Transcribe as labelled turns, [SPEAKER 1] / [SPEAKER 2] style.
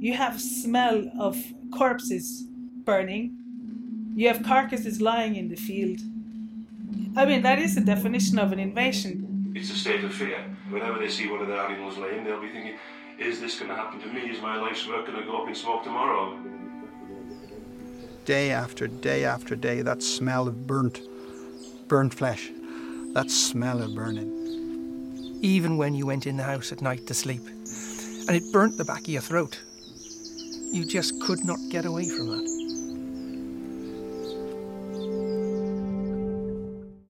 [SPEAKER 1] You have smell of corpses burning. You have carcasses lying in the field. I mean, that is the definition of an invasion.
[SPEAKER 2] It's a state of fear. Whenever they see one of their animals laying, they'll be thinking, is this going to happen to me? Is my life's work going to go up in smoke tomorrow?
[SPEAKER 3] Day after day after day, that smell of burnt, burnt flesh, that smell of burning.
[SPEAKER 4] Even when you went in the house at night to sleep, and it burnt the back of your throat, you just could not get away from that.